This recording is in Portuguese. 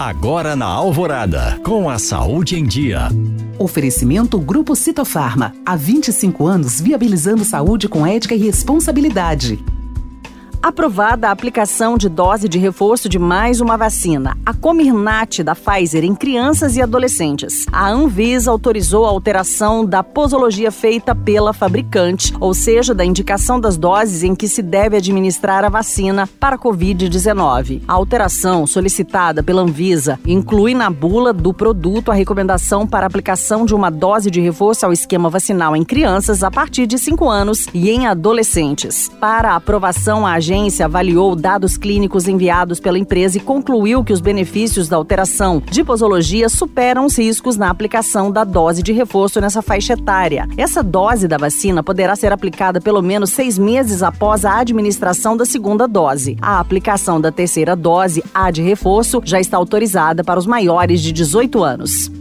Agora na Alvorada, com a saúde em dia. Oferecimento Grupo Citofarma. Há 25 anos viabilizando saúde com ética e responsabilidade. Aprovada a aplicação de dose de reforço de mais uma vacina, a Comirnaty da Pfizer em crianças e adolescentes. A Anvisa autorizou a alteração da posologia feita pela fabricante, ou seja, da indicação das doses em que se deve administrar a vacina para a Covid-19. A alteração solicitada pela Anvisa inclui na bula do produto a recomendação para aplicação de uma dose de reforço ao esquema vacinal em crianças a partir de 5 anos e em adolescentes. Para a aprovação, a agência avaliou dados clínicos enviados pela empresa e concluiu que os benefícios da alteração de posologia superam os riscos na aplicação da dose de reforço nessa faixa etária. Essa dose da vacina poderá ser aplicada pelo menos seis meses após a administração da segunda dose. A aplicação da terceira dose, a de reforço, já está autorizada para os maiores de 18 anos.